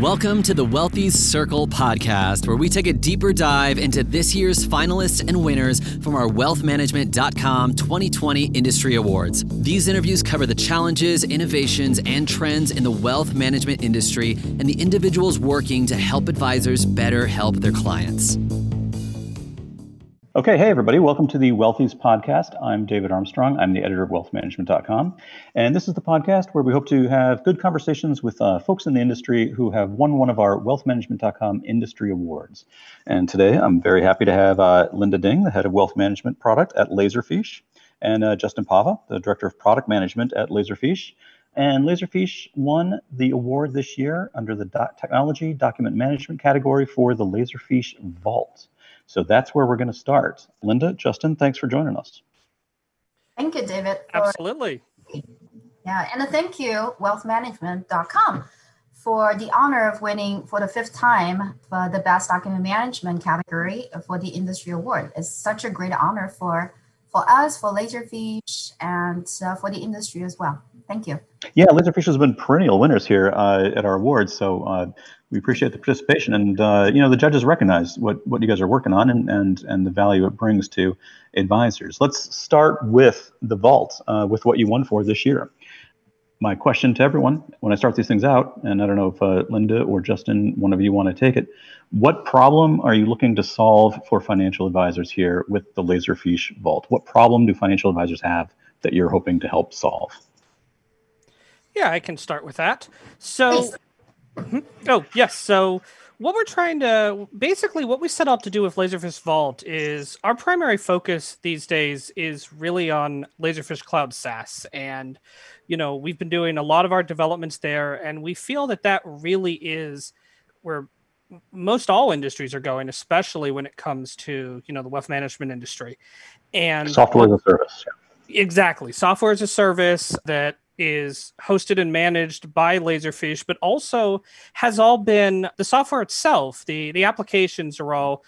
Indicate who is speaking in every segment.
Speaker 1: Welcome to the Wealthies Circle podcast, where we take a deeper dive into this year's finalists and winners from our wealthmanagement.com 2020 industry awards. These interviews cover the challenges, innovations, and trends in the wealth management industry and the individuals working to help advisors better help their clients.
Speaker 2: Okay, hey everybody, welcome to the Wealthies podcast. I'm David Armstrong. I'm the editor of wealthmanagement.com. And this is the podcast where we hope to have good conversations with uh, folks in the industry who have won one of our wealthmanagement.com industry awards. And today I'm very happy to have uh, Linda Ding, the head of wealth management product at Laserfiche, and uh, Justin Pava, the director of product management at Laserfiche. And Laserfiche won the award this year under the do- technology document management category for the Laserfiche Vault. So that's where we're going to start. Linda, Justin, thanks for joining us.
Speaker 3: Thank you, David.
Speaker 4: Absolutely.
Speaker 3: Yeah, and thank you, wealthmanagement.com, for the honor of winning for the fifth time for the best document management category for the industry award. It's such a great honor for for us, for Laserfiche, and uh, for the industry as well. Thank you.
Speaker 2: Yeah, Laserfiche has been perennial winners here uh, at our awards, so uh, we appreciate the participation. And uh, you know, the judges recognize what what you guys are working on and and and the value it brings to advisors. Let's start with the vault, uh, with what you won for this year. My question to everyone when I start these things out, and I don't know if uh, Linda or Justin, one of you want to take it. What problem are you looking to solve for financial advisors here with the Laserfiche Vault? What problem do financial advisors have that you're hoping to help solve?
Speaker 4: Yeah, I can start with that. So, Mhm. oh, yes. So, what we're trying to basically what we set out to do with Laserfiche Vault is our primary focus these days is really on Laserfiche Cloud SaaS. And, you know, we've been doing a lot of our developments there, and we feel that that really is where most all industries are going, especially when it comes to, you know, the wealth management industry. And
Speaker 2: Software as a service.
Speaker 4: Exactly. Software as a service that is hosted and managed by Laserfiche, but also has all been the software itself, the, the applications are all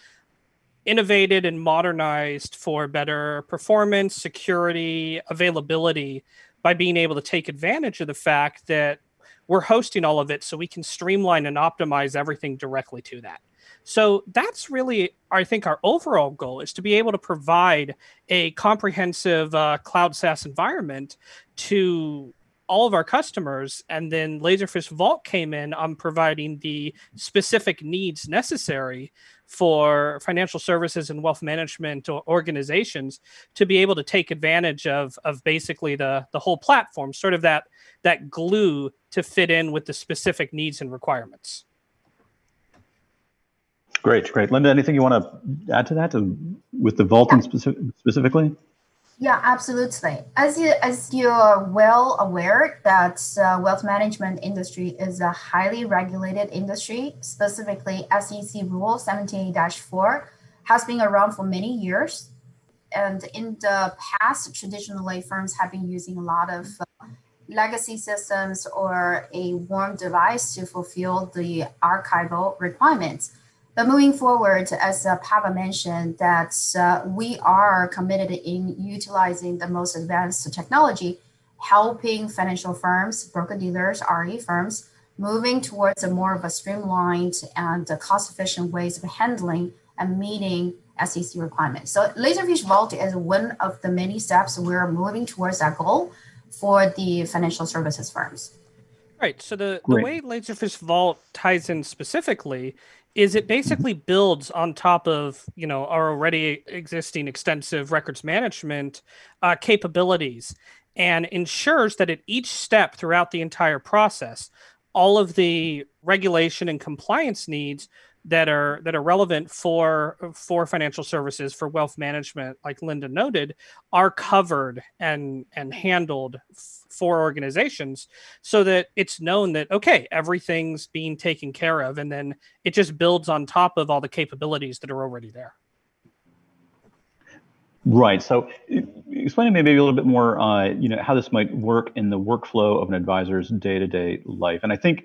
Speaker 4: innovated and modernized for better performance, security, availability by being able to take advantage of the fact that we're hosting all of it so we can streamline and optimize everything directly to that. So that's really, I think, our overall goal is to be able to provide a comprehensive uh, cloud SaaS environment to all of our customers. And then Laserfiche Vault came in on providing the specific needs necessary for financial services and wealth management organizations to be able to take advantage of of basically the the whole platform, sort of that that glue to fit in with the specific needs and requirements.
Speaker 2: Great, great. Linda, anything you want to add to that to, with the vaulting specific, specifically?
Speaker 3: Yeah, absolutely. As you as you're well aware that uh, wealth management industry is a highly regulated industry. Specifically, SEC Rule 17-4 has been around for many years, and in the past, traditionally firms have been using a lot of uh, legacy systems or a WORM device to fulfill the archival requirements. But moving forward, as uh, Pava mentioned, that uh, we are committed in utilizing the most advanced technology, helping financial firms, broker dealers, RIA firms, moving towards a more of a streamlined and cost-efficient ways of handling and meeting SEC requirements. So Laserfiche Vault is one of the many steps we're moving towards that goal for the financial services firms.
Speaker 4: Right. So the, the way Laserfiche Vault ties in specifically is it basically builds on top of you know our already existing extensive records management uh, capabilities and ensures that at each step throughout the entire process all of the regulation and compliance needs that are that are relevant for for financial services for wealth management like linda noted are covered and and handled for organizations so that it's known that okay everything's being taken care of and then it just builds on top of all the capabilities that are already there.
Speaker 2: Right. So explain to me maybe a little bit more uh, you know how this might work in the workflow of an advisor's day-to-day life. And i think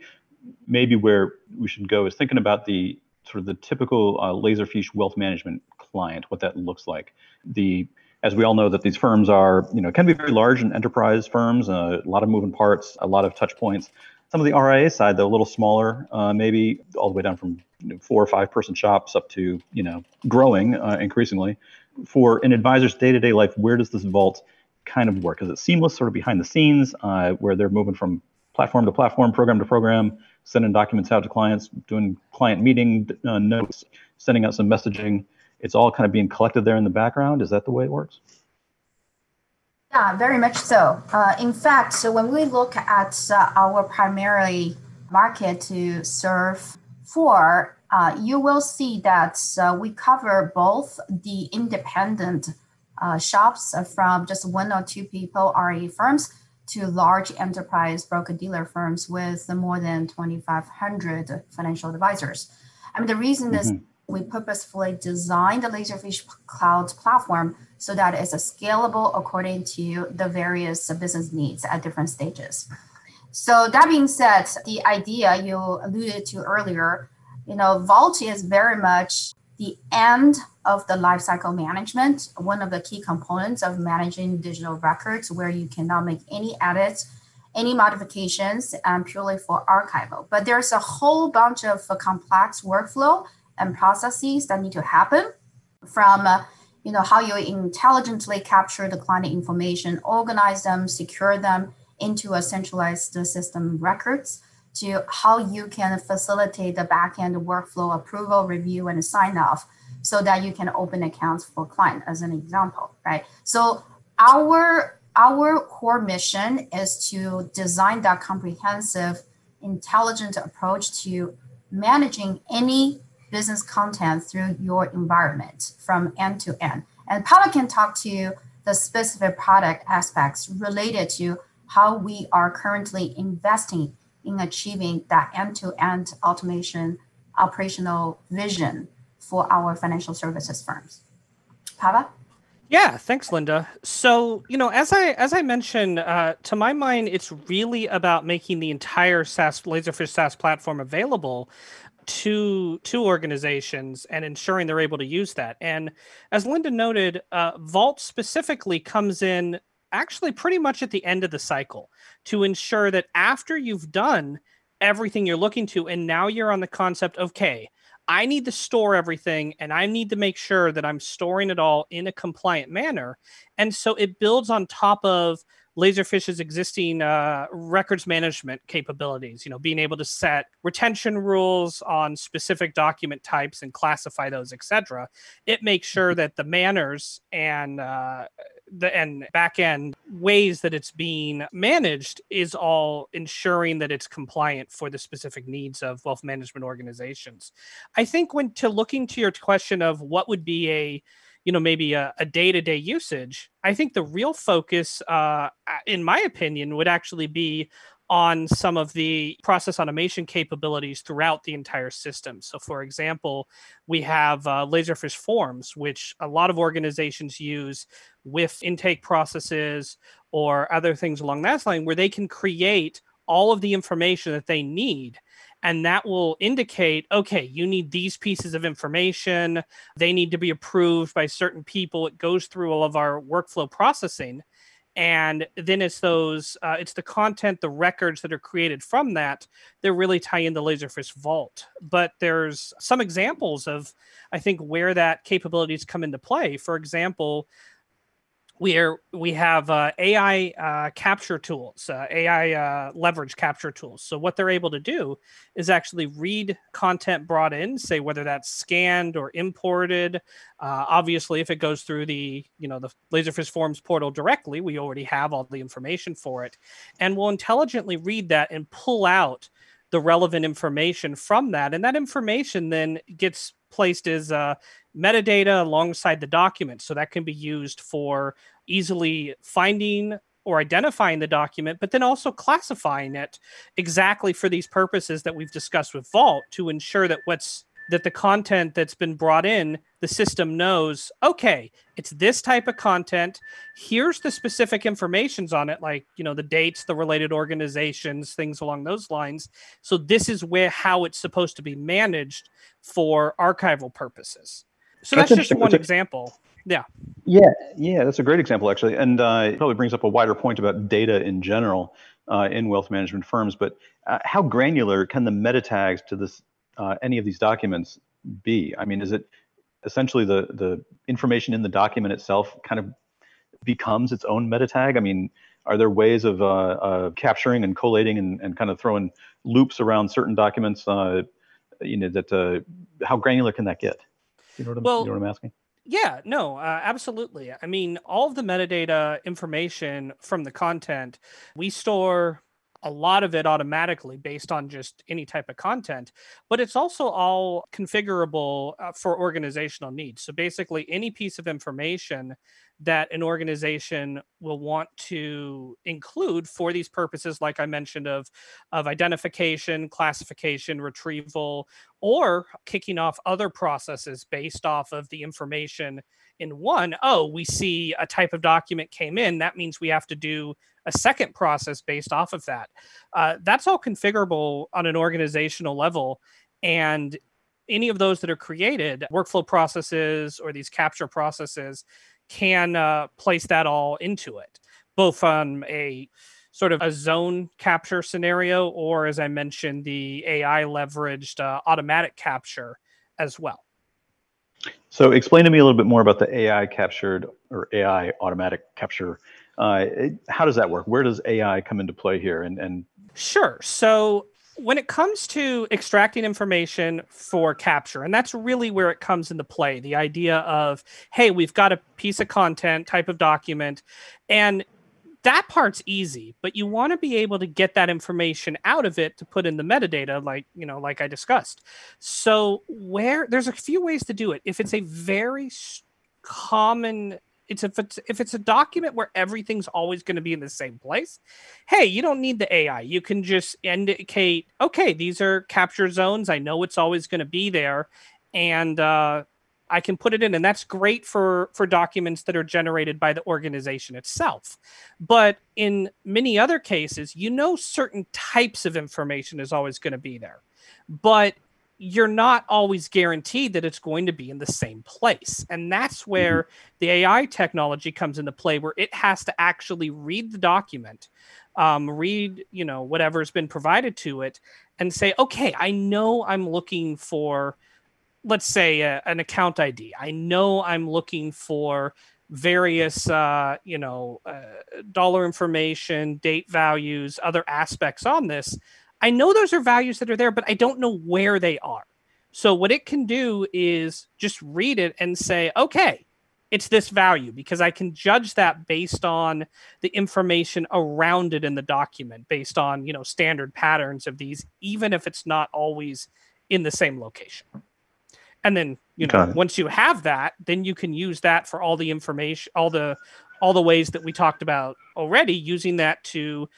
Speaker 2: maybe where we should go is thinking about the sort of the typical uh, Laserfiche wealth management client, what that looks like. The as we all know that these firms are, you know, can be very large and enterprise firms, uh, a lot of moving parts, a lot of touch points. Some of the RIA side, though, a little smaller, uh, maybe all the way down from you know, four or five person shops up to you know growing uh, increasingly. For an advisor's day-to-day life, where does this vault kind of work? Is it seamless, sort of behind the scenes, uh, where they're moving from platform to platform, program to program, sending documents out to clients, doing client meeting uh, notes, sending out some messaging? It's all kind of being collected there in the background. Is that the way it works?
Speaker 3: Yeah, very much so. Uh, in fact, so when we look at uh, our primary market to serve for, uh, you will see that uh, we cover both the independent uh, shops from just one or two people, RIA firms, to large enterprise broker dealer firms with more than 2,500 financial advisors. I mean, the reason mm-hmm. is we purposefully designed the Laserfiche Cloud platform so that it's scalable according to the various business needs at different stages. So that being said, the idea you alluded to earlier, you know, Vault is very much the end of the lifecycle management, one of the key components of managing digital records where you cannot make any edits, any modifications, and purely for archival. But there's a whole bunch of complex workflow and processes that need to happen from uh, you know how you intelligently capture the client information organize them secure them into a centralized system records to how you can facilitate the backend workflow approval review and sign off so that you can open accounts for client as an example right so our our core mission is to design that comprehensive intelligent approach to managing any business content through your environment from end to end. And Pava can talk to the specific product aspects related to how we are currently investing in achieving that end to end automation operational vision for our financial services firms. Pava?
Speaker 4: Yeah, thanks, Linda. So, you know, as I as I mentioned, uh, to my mind, it's really about making the entire SaaS Laserfiche SaaS platform available to to organizations and ensuring they're able to use that. And as Linda noted, uh, Vault specifically comes in actually pretty much at the end of the cycle to ensure that after you've done everything you're looking to, and now you're on the concept, okay, I need to store everything and I need to make sure that I'm storing it all in a compliant manner. And so it builds on top of Laserfiche's existing uh, records management capabilities, you know, being able to set retention rules on specific document types and classify those, etc. It makes sure mm-hmm. that the manners and uh, the and back end ways that it's being managed is all ensuring that it's compliant for the specific needs of wealth management organizations. I think when to looking to your question of what would be a you know maybe a, day-to-day usage i think the real focus uh, in my opinion would actually be on some of the process automation capabilities throughout the entire system. So, for example, we have uh, Laserfiche Forms, which a lot of organizations use with intake processes or other things along that line, where they can create all of the information that they need and that will indicate okay you need these pieces of information. They need to be approved by certain people. It goes through all of our workflow processing and then it's those uh, it's the content the records that are created from that that really tie the laserfiche vault. But there's some examples of i think where that capabilities come into play. For example we are we have uh, AI uh, capture tools, uh, AI uh, leverage capture tools. So what they're able to do is actually read content brought in, say whether that's scanned or imported. Uh, obviously, if it goes through the you know the Laserfiche Forms portal directly, we already have all the information for it, and we'll intelligently read that and pull out the relevant information from that, and that information then gets placed as uh, metadata alongside the document. So that can be used for easily finding or identifying the document, but then also classifying it exactly for these purposes that we've discussed with Vault to ensure that what's that the content that's been brought in, the system knows, okay, it's this type of content. Here's the specific informations on it, like you know the dates, the related organizations, things along those lines. So this is where how it's supposed to be managed for archival purposes. So that's, that's just one example. Yeah.
Speaker 2: Yeah, yeah, that's a great example actually, and uh, it probably brings up a wider point about data in general. uh, in wealth management firms. But uh, how granular can the meta tags to this uh, any of these documents be? I mean, is it essentially the the information in the document itself kind of becomes its own meta tag? I mean, are there ways of uh, capturing and collating and, and kind of throwing loops around certain documents? Uh, you know, that how granular can that get? You know what I'm, well, you know what I'm asking?
Speaker 4: Yeah, no, uh, absolutely. I mean, all of the metadata information from the content, we store a lot of it automatically based on just any type of content, but it's also all configurable uh, for organizational needs. So basically, any piece of information that an organization will want to include for these purposes like i mentioned of of identification classification retrieval or kicking off other processes based off of the information in one oh we see a type of document came in that means we have to do a second process based off of that. Uh, that's all configurable on an organizational level and any of those that are created workflow processes or these capture processes can uh, place that all into it, both on a sort of a zone capture scenario, or as I mentioned, the AI leveraged uh, automatic capture as well.
Speaker 2: So, explain to me a little bit more about the AI captured or AI automatic capture. Uh, how does that work? Where does AI come into play here? And, and
Speaker 4: sure. So, when it comes to extracting information for capture, and that's really where it comes into play the idea of, hey, we've got a piece of content, type of document, and that part's easy, but you want to be able to get that information out of it to put in the metadata, like, you know, like I discussed. So, where there's a few ways to do it. If it's a very common it's if it's if it's a document where everything's always going to be in the same place hey you don't need the ai you can just indicate okay these are capture zones. I know it's always going to be there and uh, i can put it in and that's great for for documents that are generated by the organization itself. But in many other cases you know certain types of information is always going to be there. But you're not always guaranteed that it's going to be in the same place. And that's mm-hmm. where the AI technology comes into play, where it has to actually read the document, um, read, you know, whatever's been provided to it, and say, okay, I know I'm looking for, let's say, a, an account ID. I know I'm looking for various uh, you know uh, dollar information date values other aspects on this I know those are values that are there, but I don't know where they are. So what it can do is just read it and say, okay, it's this value because I can judge that based on the information around it in the document, based on you know standard patterns of these, even if it's not always in the same location. And then you know once you have that, then you can use that for all the information, all the all the ways that we talked about already, using that to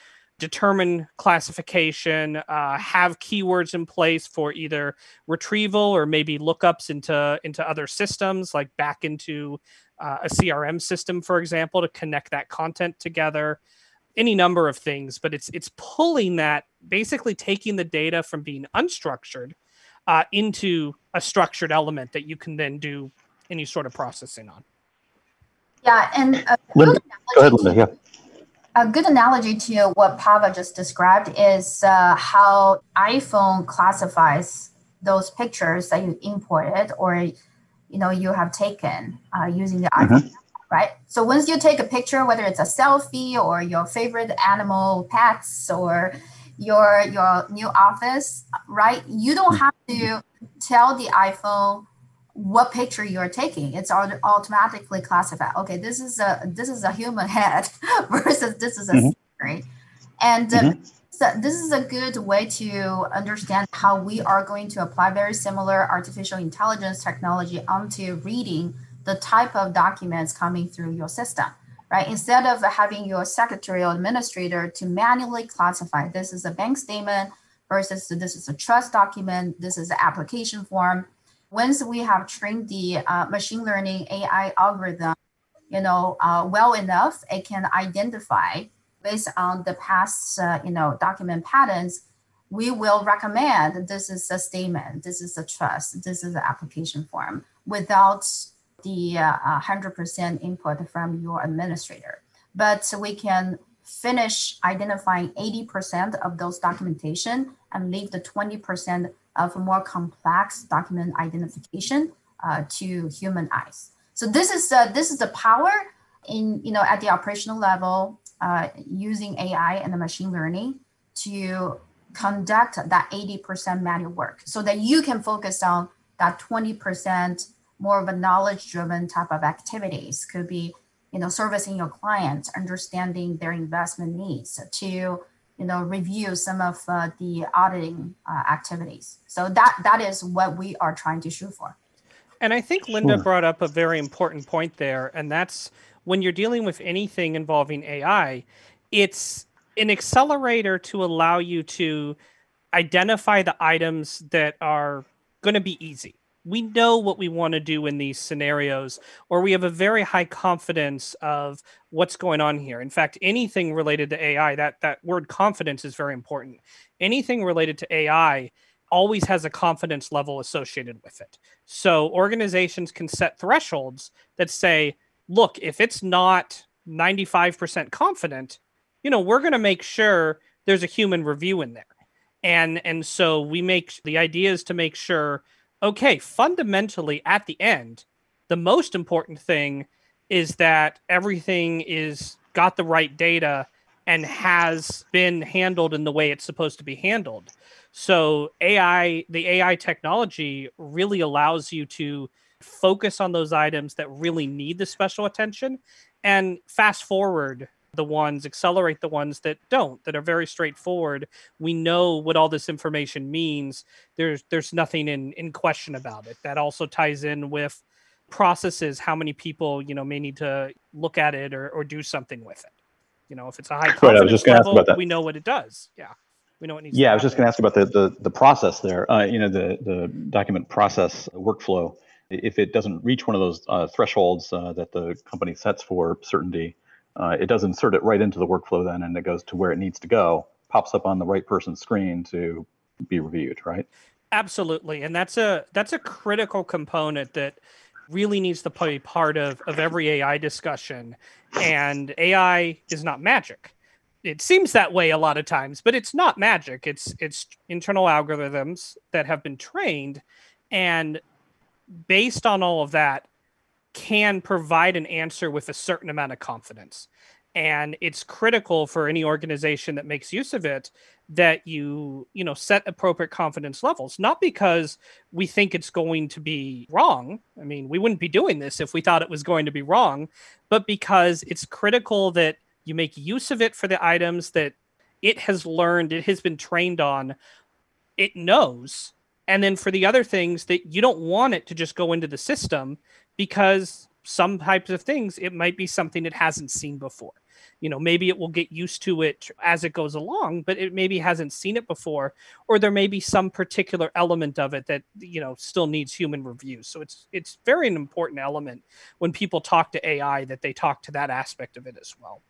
Speaker 4: determine classification, uh, have keywords in place for either retrieval or maybe lookups into into other systems, like back into uh, a CRM system, for example, to connect that content together. Any number of things, but it's it's pulling that, basically taking the data from being unstructured uh, into a structured element that you can then do any sort of processing on.
Speaker 3: Yeah, and uh,
Speaker 2: Linda, go ahead, Linda. Yeah
Speaker 3: a good analogy to what Pava just described is uh, how iPhone classifies those pictures that you imported or you know you have taken uh, using the mm-hmm. iPhone, right? So once you take a picture, whether it's a selfie or your favorite animal pets or your your new office, right? You don't have to tell the iPhone what picture you're taking it's automatically classified okay this is a this is a human head versus this is a mm-hmm. scenery and uh, mm-hmm. so this is a good way to understand how we are going to apply very similar artificial intelligence technology onto reading the type of documents coming through your system right instead of having your secretarial administrator to manually classify this is a bank statement versus this is a trust document this is an application form once we have trained the uh, machine learning AI algorithm, you know, uh, well enough, it can identify based on the past, uh, you know, document patterns. We will recommend this is a statement, this is a trust, this is an application form without the 100% uh, input from your administrator. But we can finish identifying 80% of those documentation and leave the 20% of more complex document identification uh, to human eyes. So this is uh, this is the power in you know at the operational level uh, using AI and the machine learning to conduct that 80% manual work so that you can focus on that 20% more of a knowledge driven type of activities could be you know servicing your clients understanding their investment needs to you know review some of uh, the auditing uh, activities so that that is what we are trying to shoot for
Speaker 4: and i think linda sure. brought up a very important point there and that's when you're dealing with anything involving ai it's an accelerator to allow you to identify the items that are going to be easy. We know what we want to do in these scenarios, or we have a very high confidence of what's going on here. In fact, anything related to AI, that, that word confidence is very important. Anything related to AI always has a confidence level associated with it. So organizations can set thresholds that say, look, if it's not 95% confident, you know, we're going to make sure there's a human review in there. And and so we make the idea is to make sure okay, fundamentally at the end, the most important thing is that everything is got the right data and has been handled in the way it's supposed to be handled. So AI, the AI technology really allows you to focus on those items that really need the special attention and fast forward the ones, accelerate the ones that don't, that are very straightforward. We know what all this information means. There's there's nothing in in question about it. That also ties in with processes, how many people you know may need to look at it or, or do something with it. You know, if it's a high confidence right, level, we know what it does. Yeah. We know what needs
Speaker 2: yeah, I was just going to ask about the, the, the process there. Uh, you know, the, the document process workflow. If it doesn't reach one of those uh, thresholds uh, that the company sets for certainty, uh, it does insert it right into the workflow then and it goes to where it needs to go pops up on the right person's screen to be reviewed right?
Speaker 4: Absolutely and that's a that's a critical component that really needs to play part of of every ai discussion and ai is not magic. It seems that way a lot of times but it's not magic. It's it's internal algorithms that have been trained and based on all of that can provide an answer with a certain amount of confidence. And it's critical for any organization that makes use of it that you, you know, set appropriate confidence levels, not because we think it's going to be wrong. I mean, we wouldn't be doing this if we thought it was going to be wrong, but because it's critical that you make use of it for the items that it has learned, it has been trained on, it knows. And then for the other things that you don't want it to just go into the system because some types of things it might be something it hasn't seen before. You know maybe it will get used to it as it goes along but it maybe hasn't seen it before or there may be some particular element of it that you know still needs human review. So it's it's very an important element when people talk to ai that they talk to that aspect of it as well.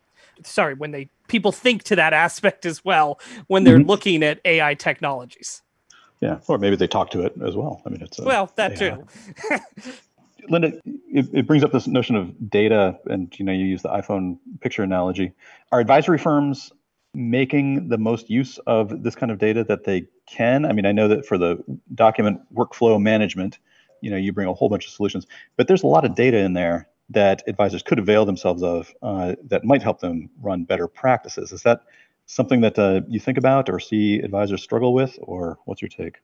Speaker 4: Sorry when they people think to that aspect as well when they're mm-hmm. looking at ai technologies.
Speaker 2: Yeah or maybe they talk to it as well. I mean it's
Speaker 4: a, well that AI. too
Speaker 2: Linda, it, it, brings up this notion of data, and you know, you use the iPhone picture analogy. Are advisory firms making the most use of this kind of data that they can? I mean, I know that for the document workflow management, you know, you bring a whole bunch of solutions, but there's a lot of data in there that advisors could avail themselves of uh, that might help them run better practices. Is that something that uh, you think about or see advisors struggle with, or what's your take?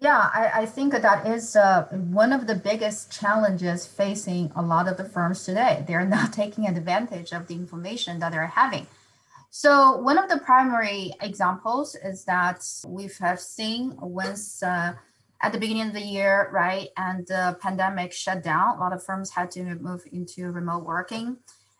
Speaker 3: Yeah, I, I think that is uh, one of the biggest challenges facing a lot of the firms today. They're not taking advantage of the information that they're having. So one of the primary examples is that we have seen once uh, at the beginning of the year, right, and the pandemic shut down, a lot of firms had to move into remote working,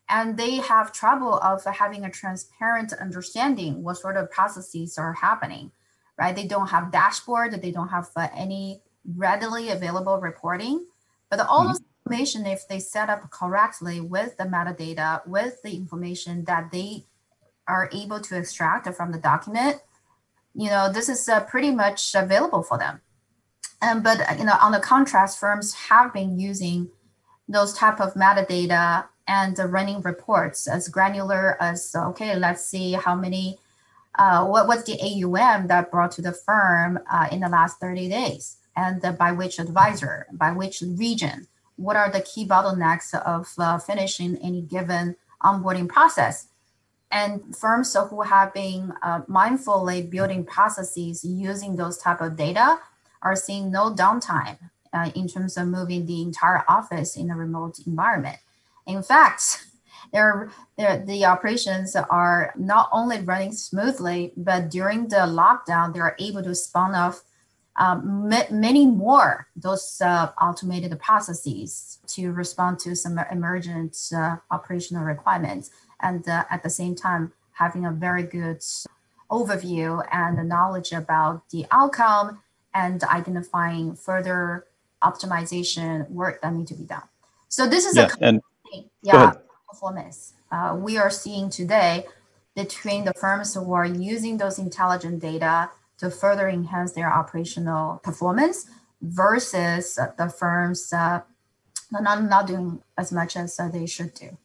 Speaker 3: and they have trouble of having a transparent understanding what sort of processes are happening right? They don't have dashboard, they don't have uh, any readily available reporting. But all mm-hmm. this information, if they set up correctly with the metadata, with the information that they are able to extract from the document, you know, this is uh, pretty much available for them. And but you know, on the contrast, firms have been using those type of metadata and running reports as granular as okay, let's see how many, uh, what was the AUM that brought to the firm uh, in the last 30 days, and by which advisor, by which region, what are the key bottlenecks of uh, finishing any given onboarding process. And firms who have been uh, mindfully building processes using those type of data are seeing no downtime in terms of moving the entire office in a remote environment. In fact, they're, they're, the operations are not only running smoothly, but during the lockdown, they are able to spawn off um, many more those uh, automated processes to respond to some emergent uh, operational requirements, and uh, at the same time having a very good overview and knowledge about the outcome and identifying further optimization work that need to be done. So this is
Speaker 2: yeah,
Speaker 3: a
Speaker 2: and
Speaker 3: yeah performance uh, we are seeing today between the firms who are using those intelligent data to further enhance their operational performance versus the firms uh, not, not doing as much as uh, they should do.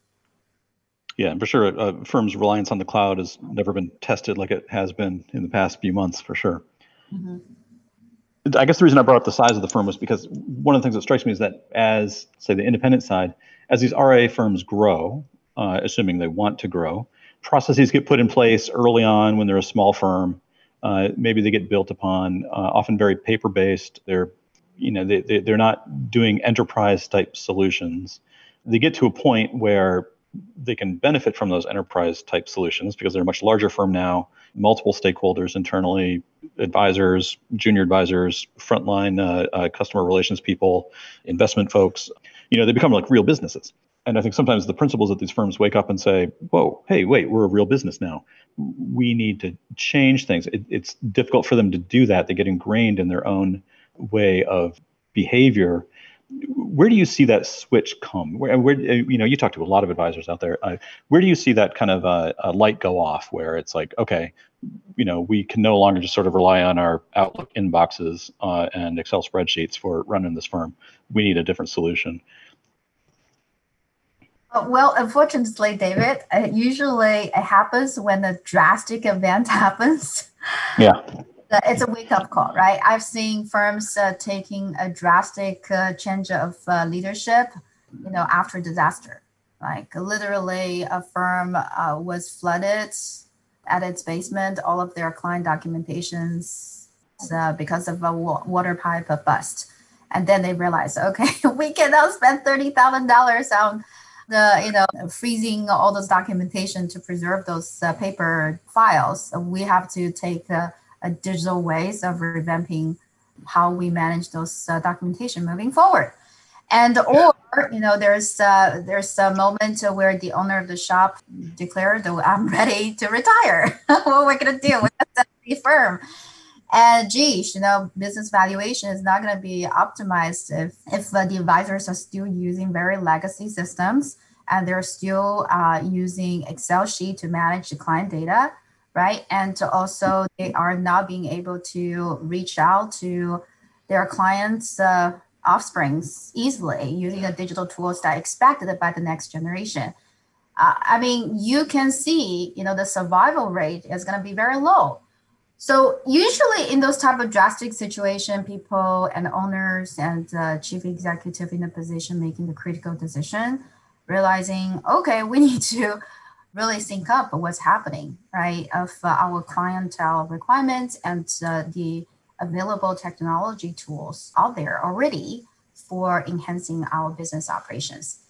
Speaker 2: Yeah, and for sure, a uh, firm's reliance on the cloud has never been tested like it has been in the past few months, for sure. Mm-hmm. I guess the reason I brought up the size of the firm was because one of the things that strikes me is that as, say, the independent side, as these RIA firms grow, uh, assuming they want to grow, processes get put in place early on when they're a small firm uh, maybe they get built upon, uh, often very paper based. They're, you know, they, they, they're not doing enterprise type solutions. They get to a point where they can benefit from those enterprise type solutions because they're a much larger firm now, multiple stakeholders internally, advisors, junior advisors, frontline uh, uh, customer relations people, investment folks. You know, they become like real businesses and I think sometimes the principals at these firms wake up and say, "Whoa, hey, wait, we're a real business now. We need to change things." It, it's difficult for them to do that. They get ingrained in their own way of behavior. Where do you see that switch come? Where, where you know, you talk to a lot of advisors out there. Uh, where do you see that kind of uh, a light go off, where it's like, okay, you know, we can no longer just sort of rely on our Outlook inboxes uh, and Excel spreadsheets for running this firm. We need a different solution.
Speaker 3: Uh, well, unfortunately, David, it usually it happens when a drastic event happens.
Speaker 2: Yeah.
Speaker 3: It's a wake up call, right? I've seen firms uh, taking a drastic uh, change of uh, leadership, you know, after disaster. Like literally, a firm uh, was flooded at its basement, all of their client documentations uh, because of a water pipe bust. And then they realized, okay, we cannot spend $30,000 on the you know freezing all those documentation to preserve those uh, paper files we have to take digital ways of revamping how we manage those uh, documentation moving forward. And or you know there's uh, there's a moment where the owner of the shop declared that i'm ready to retire. What we're going to do with the firm. And geez, you know, business valuation is not going to be optimized if, if uh, the advisors are still using very legacy systems and they're still uh, using Excel sheet to manage the client data, right? And also they are not being able to reach out to their clients' uh, offsprings easily using the digital tools that are expected by the next generation. Uh, I mean, you can see, you know, the survival rate is going to be very low so usually in those type of drastic situation, people and owners and uh, chief executive in a position making the critical decision, realizing, okay, we need to really sync up what's happening, right, of uh, our clientele requirements and uh, the available technology tools out there already for enhancing our business operations.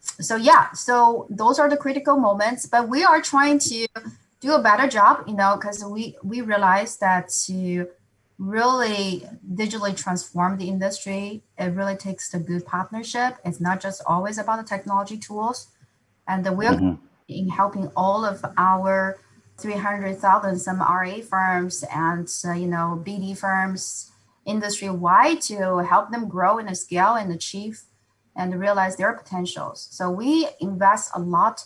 Speaker 3: So yeah, so those are the critical moments, but we are trying to do a better job, you know, because we we realize that to really digitally transform the industry, it really takes a good partnership. It's not just always about the technology tools, and we're mm-hmm. In helping all of our 300,000 some RA firms and uh, you know BD firms industry wide to help them grow and scale and achieve and realize their potentials. So we invest a lot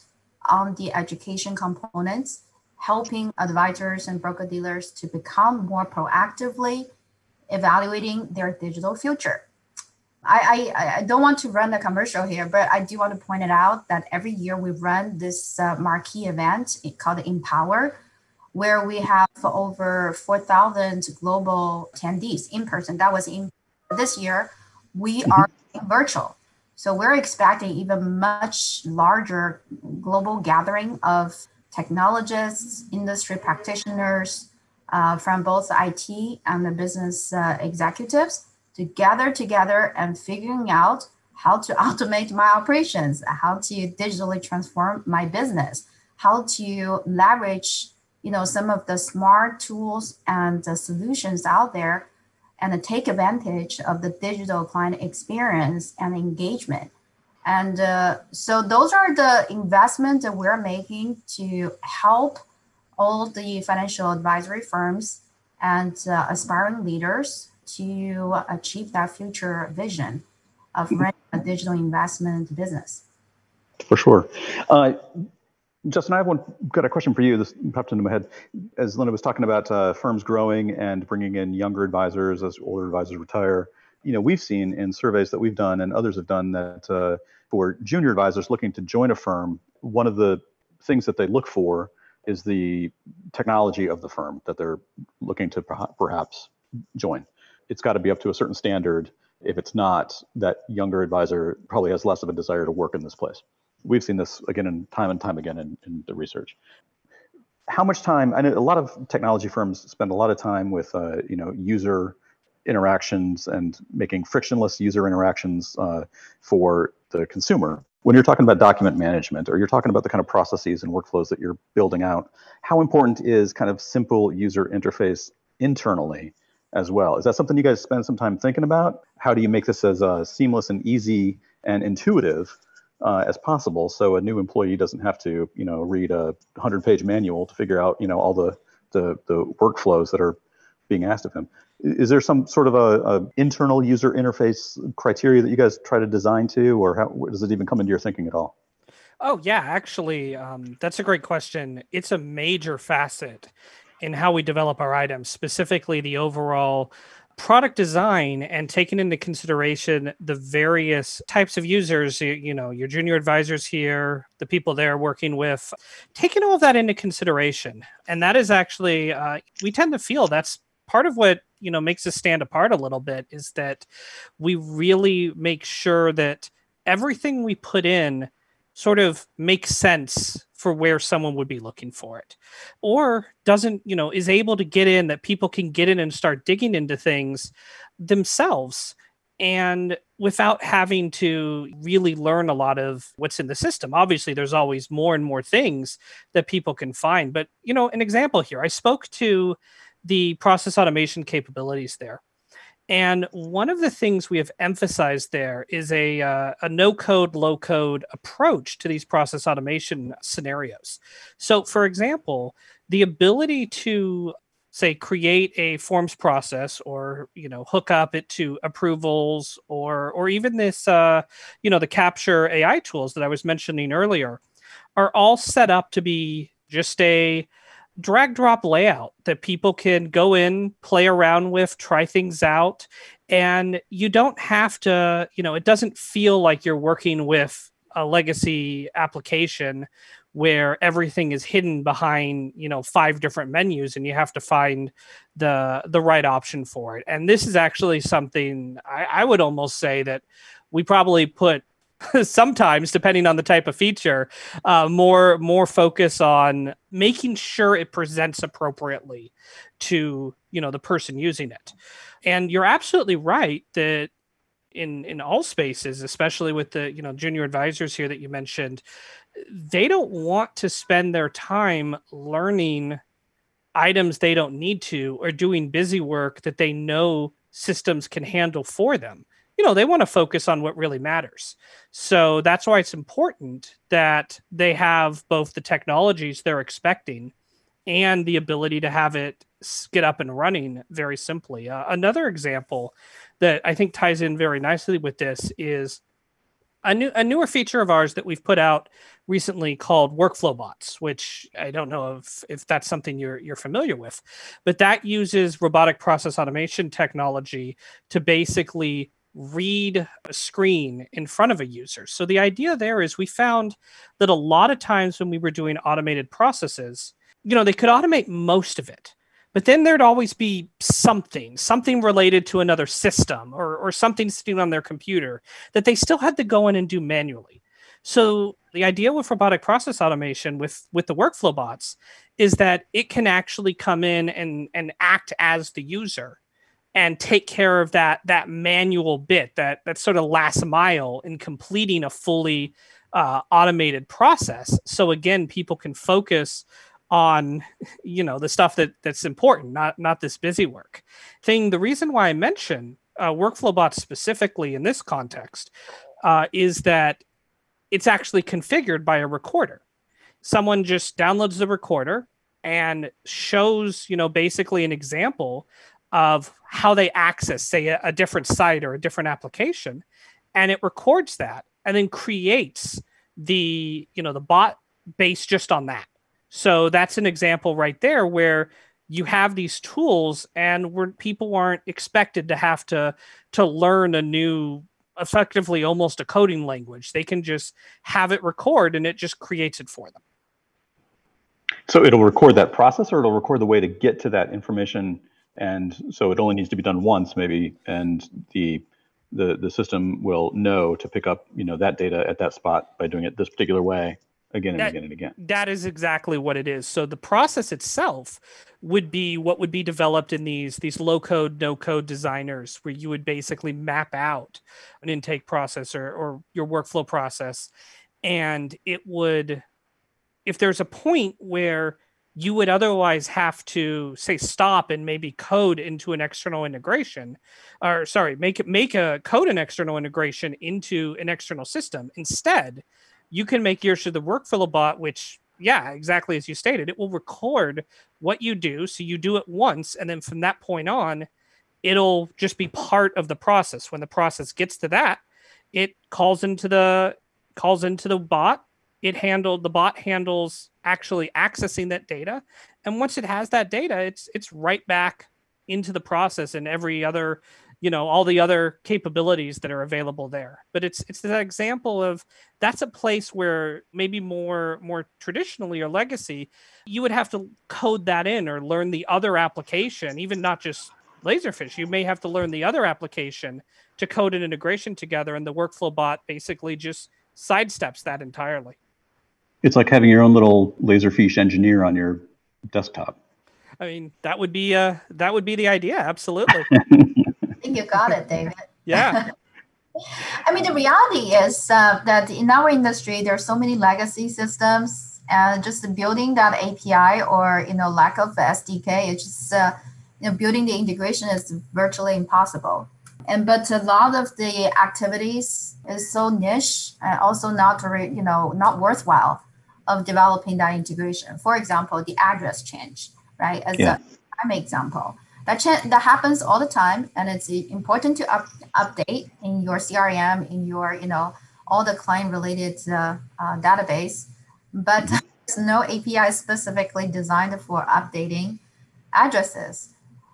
Speaker 3: on the education components helping advisors and broker dealers to become more proactively evaluating their digital future. I, I, I, don't want to run the commercial here, but I do want to point it out that every year we run this uh, marquee event called Empower, where we have over 4,000 global attendees in person. That was in this year. We mm-hmm. are virtual. So we're expecting even much larger global gathering of technologists, industry practitioners uh, from both IT and the business uh, executives to gather together and figuring out how to automate my operations, how to digitally transform my business, how to leverage you know some of the smart tools and the solutions out there and take advantage of the digital client experience and engagement. And uh, so those are the investments that we're making to help all the financial advisory firms and uh, aspiring leaders to achieve that future vision of running a digital investment business.
Speaker 2: For sure. Uh, Justin, I have one got a question for you. This popped into my head as Linda was talking about uh, firms growing and bringing in younger advisors as older advisors retire. You know, we've seen in surveys that we've done and others have done that uh, for junior advisors looking to join a firm, one of the things that they look for is the technology of the firm that they're looking to perhaps join. It's got to be up to a certain standard. If it's not, that younger advisor probably has less of a desire to work in this place. We've seen this again and time and time again in, in the research. How much time? I know a lot of technology firms spend a lot of time with uh, you know user interactions and making frictionless user interactions uh, for the consumer when you're talking about document management or you're talking about the kind of processes and workflows that you're building out, how important is kind of simple user interface internally as well? Is that something you guys spend some time thinking about? How do you make this as uh, seamless and easy and intuitive uh, as possible so a new employee doesn't have to, you know, read a 100-page manual to figure out, you know, all the, the, the workflows that are being asked of him? is there some sort of a, a, internal user interface criteria that you guys try to design to or how does it even come into your thinking at all
Speaker 4: oh yeah actually um, that's a great question it's a major facet in how we develop our items specifically the overall product design and taking into consideration the various types of users you, you know your junior advisors here the people they're working with taking all of that into consideration. And that is actually uh, we tend to feel that's part of what you know makes us stand apart a little bit is that we really make sure that everything we put in sort of makes sense for where someone would be looking for it or doesn't you know is able to get in that people can get in and start digging into things themselves and without having to really learn a lot of what's in the system obviously there's always more and more things that people can find but you know an example here i spoke to the process automation capabilities there. And one of the things we have emphasized there is a, uh, a no code, low code approach to these process automation scenarios. So, for example, the ability to say create a forms process or you know hook up it to approvals or or even this uh, you know the capture ai tools that i was mentioning earlier are all set up to be just a drag drop layout that people can go in, play around with, try things out. And you don't have to, you know, it doesn't feel like you're working with a legacy application where everything is hidden behind you know five different menus and you have to find the the right option for it and this is actually something I, I would almost say that we probably put sometimes depending on the type of feature uh, more more focus on making sure it presents appropriately to you know the person using it. And you're absolutely right that in in all spaces especially with the you know junior advisors here that you mentioned they don't want to spend their time learning items they don't need to or doing busy work that they know systems can handle for them you know they want to focus on what really matters. So that's why it's important that they have both the technologies they're expecting and the ability to have it get up and running very simply. Uh, another example that i think ties in very nicely with this is a new a newer feature of ours that we've put out recently called workflow bots which i don't know if if that's something you're you're familiar with but that uses robotic process automation technology to basically read a screen in front of a user. So the idea there is we found that a lot of times when we were doing automated processes, you know, they could automate most of it. But then there'd always be something, something related to another system or, or something sitting on their computer that they still had to go in and do manually. So the idea with robotic process automation with with the workflow bots is that it can actually come in and and act as the user and take care of that that manual bit that that sort of last mile in completing a fully uh, automated process. So again people can focus on you know the stuff that that's important not not this busy work. Thing the reason why i mention uh, workflow bots specifically in this context uh, is that it's actually configured by a recorder. Someone just downloads the recorder and shows you know basically an example of how they access, say, a, a different site or a different application, and it records that and then creates the you know the bot based just on that. So that's an example right there where you have these tools and where people aren't expected to have to to learn a new effectively almost a coding language they can just have it record and it just creates it for them
Speaker 2: so it'll record that process or it'll record the way to get to that information and so it only needs to be done once maybe and the the the system will know to pick up you know that data at that spot by doing it this particular way again and
Speaker 4: that,
Speaker 2: again and again.
Speaker 4: that is exactly what it is. So the process itself would be what would be developed in these these low code no code designers where you would basically map out an intake process or, or your workflow process. And it would if there's a point where you would otherwise have to say stop and maybe code into an external integration or sorry make make a code an external integration into an external system. Instead you can make yours to the workflow bot which yeah exactly as you stated it will record what you do. So you do it once and then from that point on it'll just be part of the process. When the process gets to that it calls into the calls into the bot it handled the bot handles actually accessing that data. And once it has that data it's it's right back into the process and every other you know all the other capabilities that are available there. But it's it's that example of that's a place where maybe more more traditionally or legacy you would have to code that in or learn the other application even not just laserfiche. You may have to learn the other application to code an integration together and the workflow bot basically just sidesteps that entirely
Speaker 2: it's like having your own little laser Laserfiche engineer on your desktop.
Speaker 4: I mean, that would be uh that would be the idea. Absolutely.
Speaker 3: I think you got it, David.
Speaker 4: Yeah.
Speaker 3: I mean, the reality is uh, that in our industry, there are so many legacy systems, and just building that API or you know lack of SDK, it's just uh, you know building the integration is virtually impossible. And but a lot of the activities is so niche and also not you know not worthwhile of developing that integration. For example, the address change, right? As yeah. a prime example, that cha- that happens all the time, and it's important to up- update in your CRM, in your you know all the client related uh, uh, database, but mm-hmm. there's no API specifically designed for updating addresses.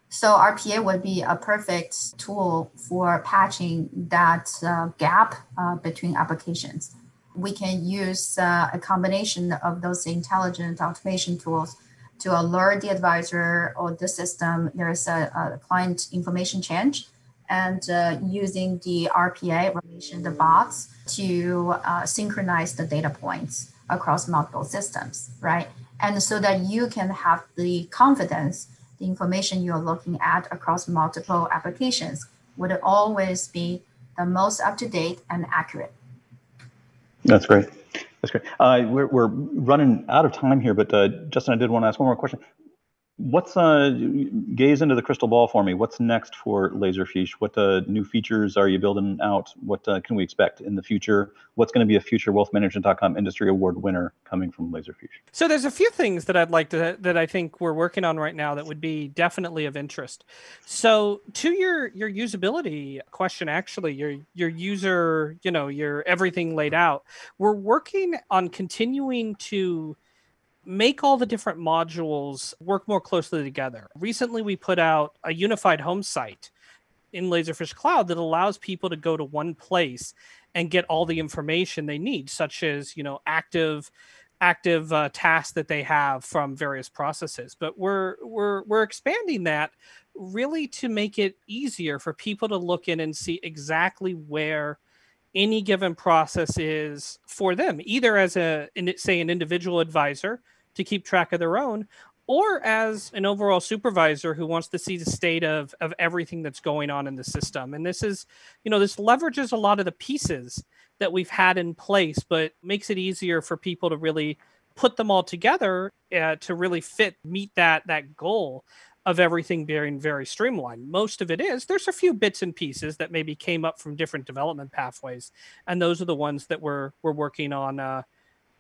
Speaker 3: So RPA would be a perfect tool for patching that uh, gap uh, between applications we can use uh, a combination of those intelligent automation tools to alert the advisor or the system there's a, a client information change and uh, using the RPA relation, the bots to uh, synchronize the data points across multiple systems, right? And so that you can have the confidence the information you're looking at across multiple applications would always be the most up to date and accurate.
Speaker 2: That's great. That's great. Uh, we're, we're running out of time here, but uh, Justin, I did want to ask one more question what's uh gaze into the crystal ball for me. What's next for laserfiche what uh, new features are you building out? What uh, can we expect in the future? What's going to be a future wealthmanagement.com industry award winner coming from laserfiche
Speaker 4: so there's a few things that i'd like to that i think we're working on right now that would be definitely of interest. So to your your usability question actually your your user you know your everything laid out we're working on continuing to make all the different modules work more closely together. Recently, we put out a unified home site in Laserfiche Cloud that allows people to go to one place and get all the information they need, such as you know active active uh, tasks that they have from various processes. But we're we're we're expanding that really to make it easier for people to look in and see exactly where any given process is for them, either as a say an individual advisor to keep track of their own, or as an overall supervisor who wants to see the state of of everything that's going on in the system. And this is, you know, this leverages a lot of the pieces that we've had in place, but makes it easier for people to really put them all together uh, to really fit meet that that goal of everything being very streamlined. Most of it is. There's a few bits and pieces that maybe came up from different development pathways, and those are the ones that we're we're working on. Uh,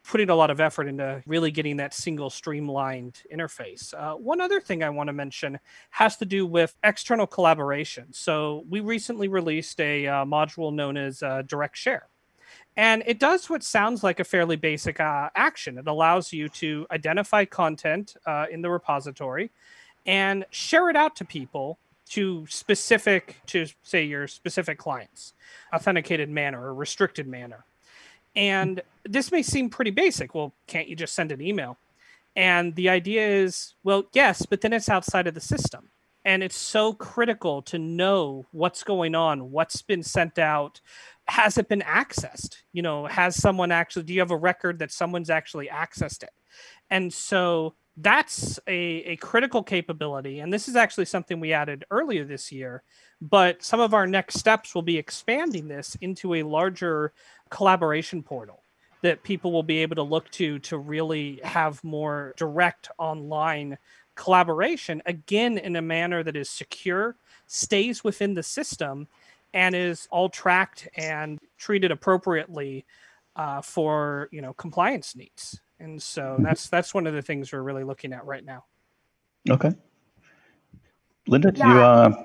Speaker 4: putting a lot of effort into really getting that single streamlined interface. Uh, one other thing I want to mention has to do with external collaboration. So we recently released a uh, module known as uh, Direct Share. And it does what sounds like a fairly basic uh, action. It allows you to identify content uh, in the repository and share it out to people to specific to say your specific clients authenticated manner or restricted manner. And this may seem pretty basic. Well can't you just send an email? And the idea is well yes but then it's outside of the system. And it's so critical to know what's going on what's been sent out. Has it been accessed? You know has someone actually do you have a record that someone's actually accessed it? And so that's a, a critical capability. And this is actually something we added earlier this year. But some of our next steps will be expanding this into a larger collaboration portal that people will be able to look to to really have more direct online collaboration, again, in a manner that is secure, stays within the system, and is all tracked and treated appropriately uh, for you know compliance needs and so that's that's one of the things we're really looking at right now.
Speaker 2: Okay. Linda do you uh,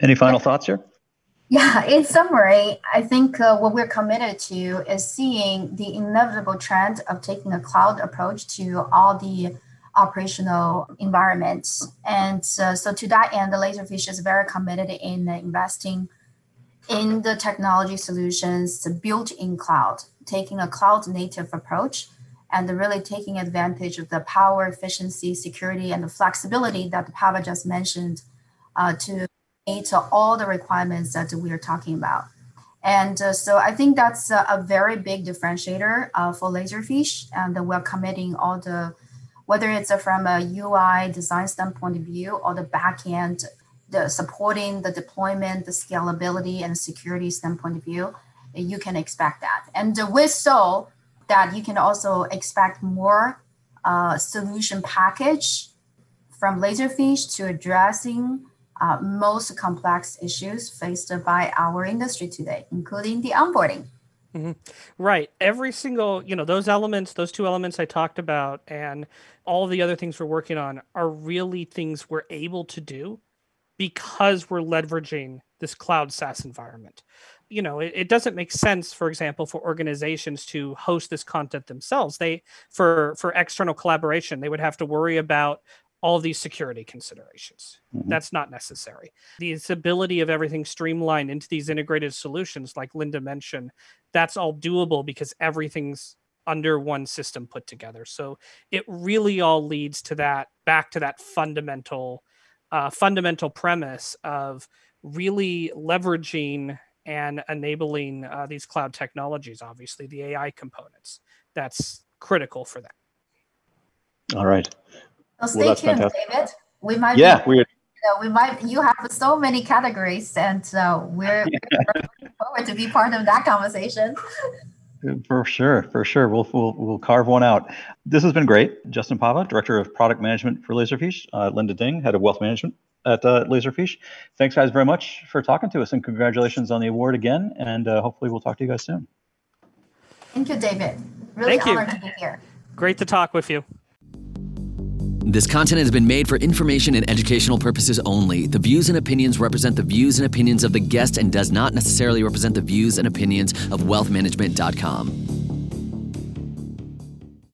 Speaker 2: any final thoughts here?
Speaker 3: Yeah in summary i think uh, what we're committed to is seeing the inevitable trend of taking a cloud approach to all the operational environments. And uh, so to that end the laserfiche is very committed in investing in the technology solutions built in cloud taking a cloud native approach and really taking advantage of the power, efficiency, security, and the flexibility that Pava just mentioned uh, to meet all the requirements that we are talking about. And uh, so I think that's a, a very big differentiator uh, for Laserfiche, and we're committing all the, whether it's from a UI design standpoint of view or the backend, the supporting the deployment, the scalability, and security standpoint of view, you can expect that. And with so, that you can also expect more uh, solution package from Laserfiche to addressing uh, most complex issues faced by our industry today, including the onboarding.
Speaker 4: Mm-hmm. Right. Every single, you know, those elements, those two elements I talked about, and all the other things we're working on are really things we're able to do because we're leveraging this cloud SaaS environment you know it, it, doesn't make sense for example for organizations to host this content themselves. They for for external collaboration they would have to worry about all these security considerations. Mm-hmm. that's not necessary. The ability of everything streamlined into these integrated solutions like linda mentioned that's all doable because everything's under one system put together. So it really all leads to that back to that fundamental uh, fundamental premise of really leveraging and enabling uh, these cloud technologies, obviously, the AI components. That's critical for that.
Speaker 2: All right.
Speaker 3: So stay well, tuned, fantastic. David. We might
Speaker 2: yeah, be, we
Speaker 3: we might you have so many categories and uh, we're, we're looking forward to be part of that conversation
Speaker 2: for sure for sure we'll, we'll we'll carve one out this has been great justin pava director of product management for laserfiche uh, linda ding head of wealth management at uh, Laserfiche. Thanks, guys, very much for talking to us, and congratulations on the award again. And uh, hopefully, we'll talk to you guys soon.
Speaker 3: Thank you, David. Really Thank honored you. to be here.
Speaker 4: Great to talk with you.
Speaker 1: This content has been made for information and educational purposes only. The views and opinions represent the views and opinions of the guest and does not necessarily represent the views and opinions of wealthmanagement.com.